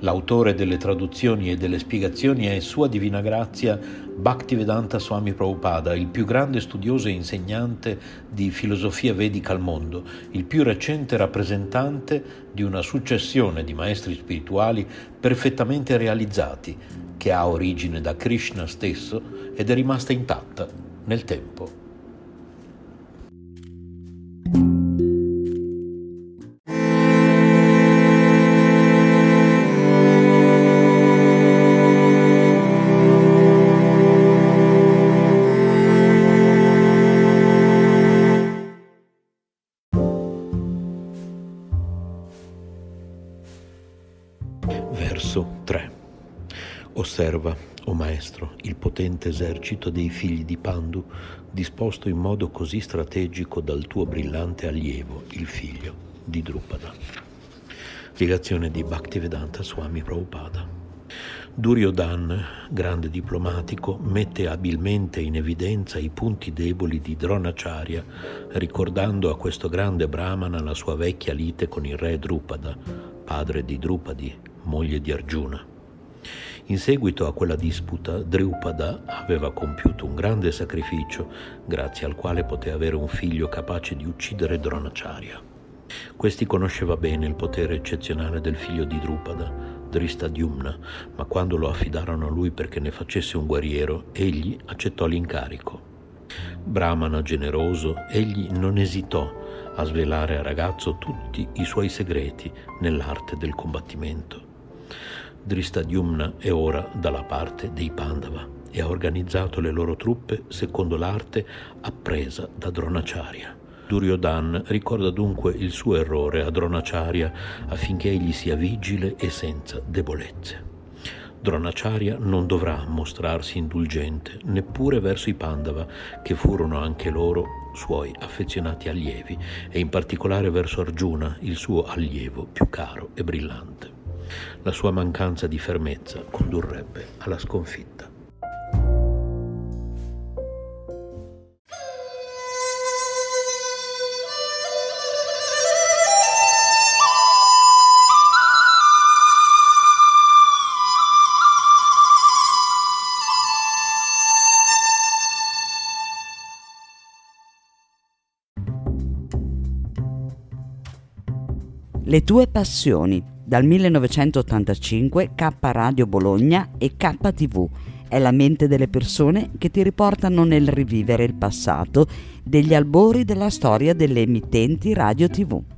L'autore delle traduzioni e delle spiegazioni è Sua Divina Grazia Bhaktivedanta Swami Prabhupada, il più grande studioso e insegnante di filosofia vedica al mondo, il più recente rappresentante di una successione di maestri spirituali perfettamente realizzati, che ha origine da Krishna stesso ed è rimasta intatta nel tempo. Verso 3. Osserva, o oh maestro, il potente esercito dei figli di Pandu, disposto in modo così strategico dal tuo brillante allievo, il figlio di Drupada. Spiegazione di Bhaktivedanta Swami Prabhupada. Duryodhan, grande diplomatico, mette abilmente in evidenza i punti deboli di Dronacharya, ricordando a questo grande brahmana la sua vecchia lite con il re Drupada, padre di Drupadi, moglie di Arjuna. In seguito a quella disputa, Drupada aveva compiuto un grande sacrificio, grazie al quale poté avere un figlio capace di uccidere Dronacharya. Questi conosceva bene il potere eccezionale del figlio di Drupada, Dristadyumna, ma quando lo affidarono a lui perché ne facesse un guerriero, egli accettò l'incarico. Brahmana generoso, egli non esitò a svelare al ragazzo tutti i suoi segreti nell'arte del combattimento. Dristadyumna è ora dalla parte dei Pandava e ha organizzato le loro truppe secondo l'arte appresa da Dronacharya. Duryodhan ricorda dunque il suo errore a Dronacharya affinché egli sia vigile e senza debolezze. Dronacharya non dovrà mostrarsi indulgente neppure verso i Pandava, che furono anche loro suoi affezionati allievi, e in particolare verso Arjuna, il suo allievo più caro e brillante. La sua mancanza di fermezza condurrebbe alla sconfitta. Le tue passioni dal 1985 K Radio Bologna e KTV. È la mente delle persone che ti riportano nel rivivere il passato degli albori della storia delle emittenti radio TV.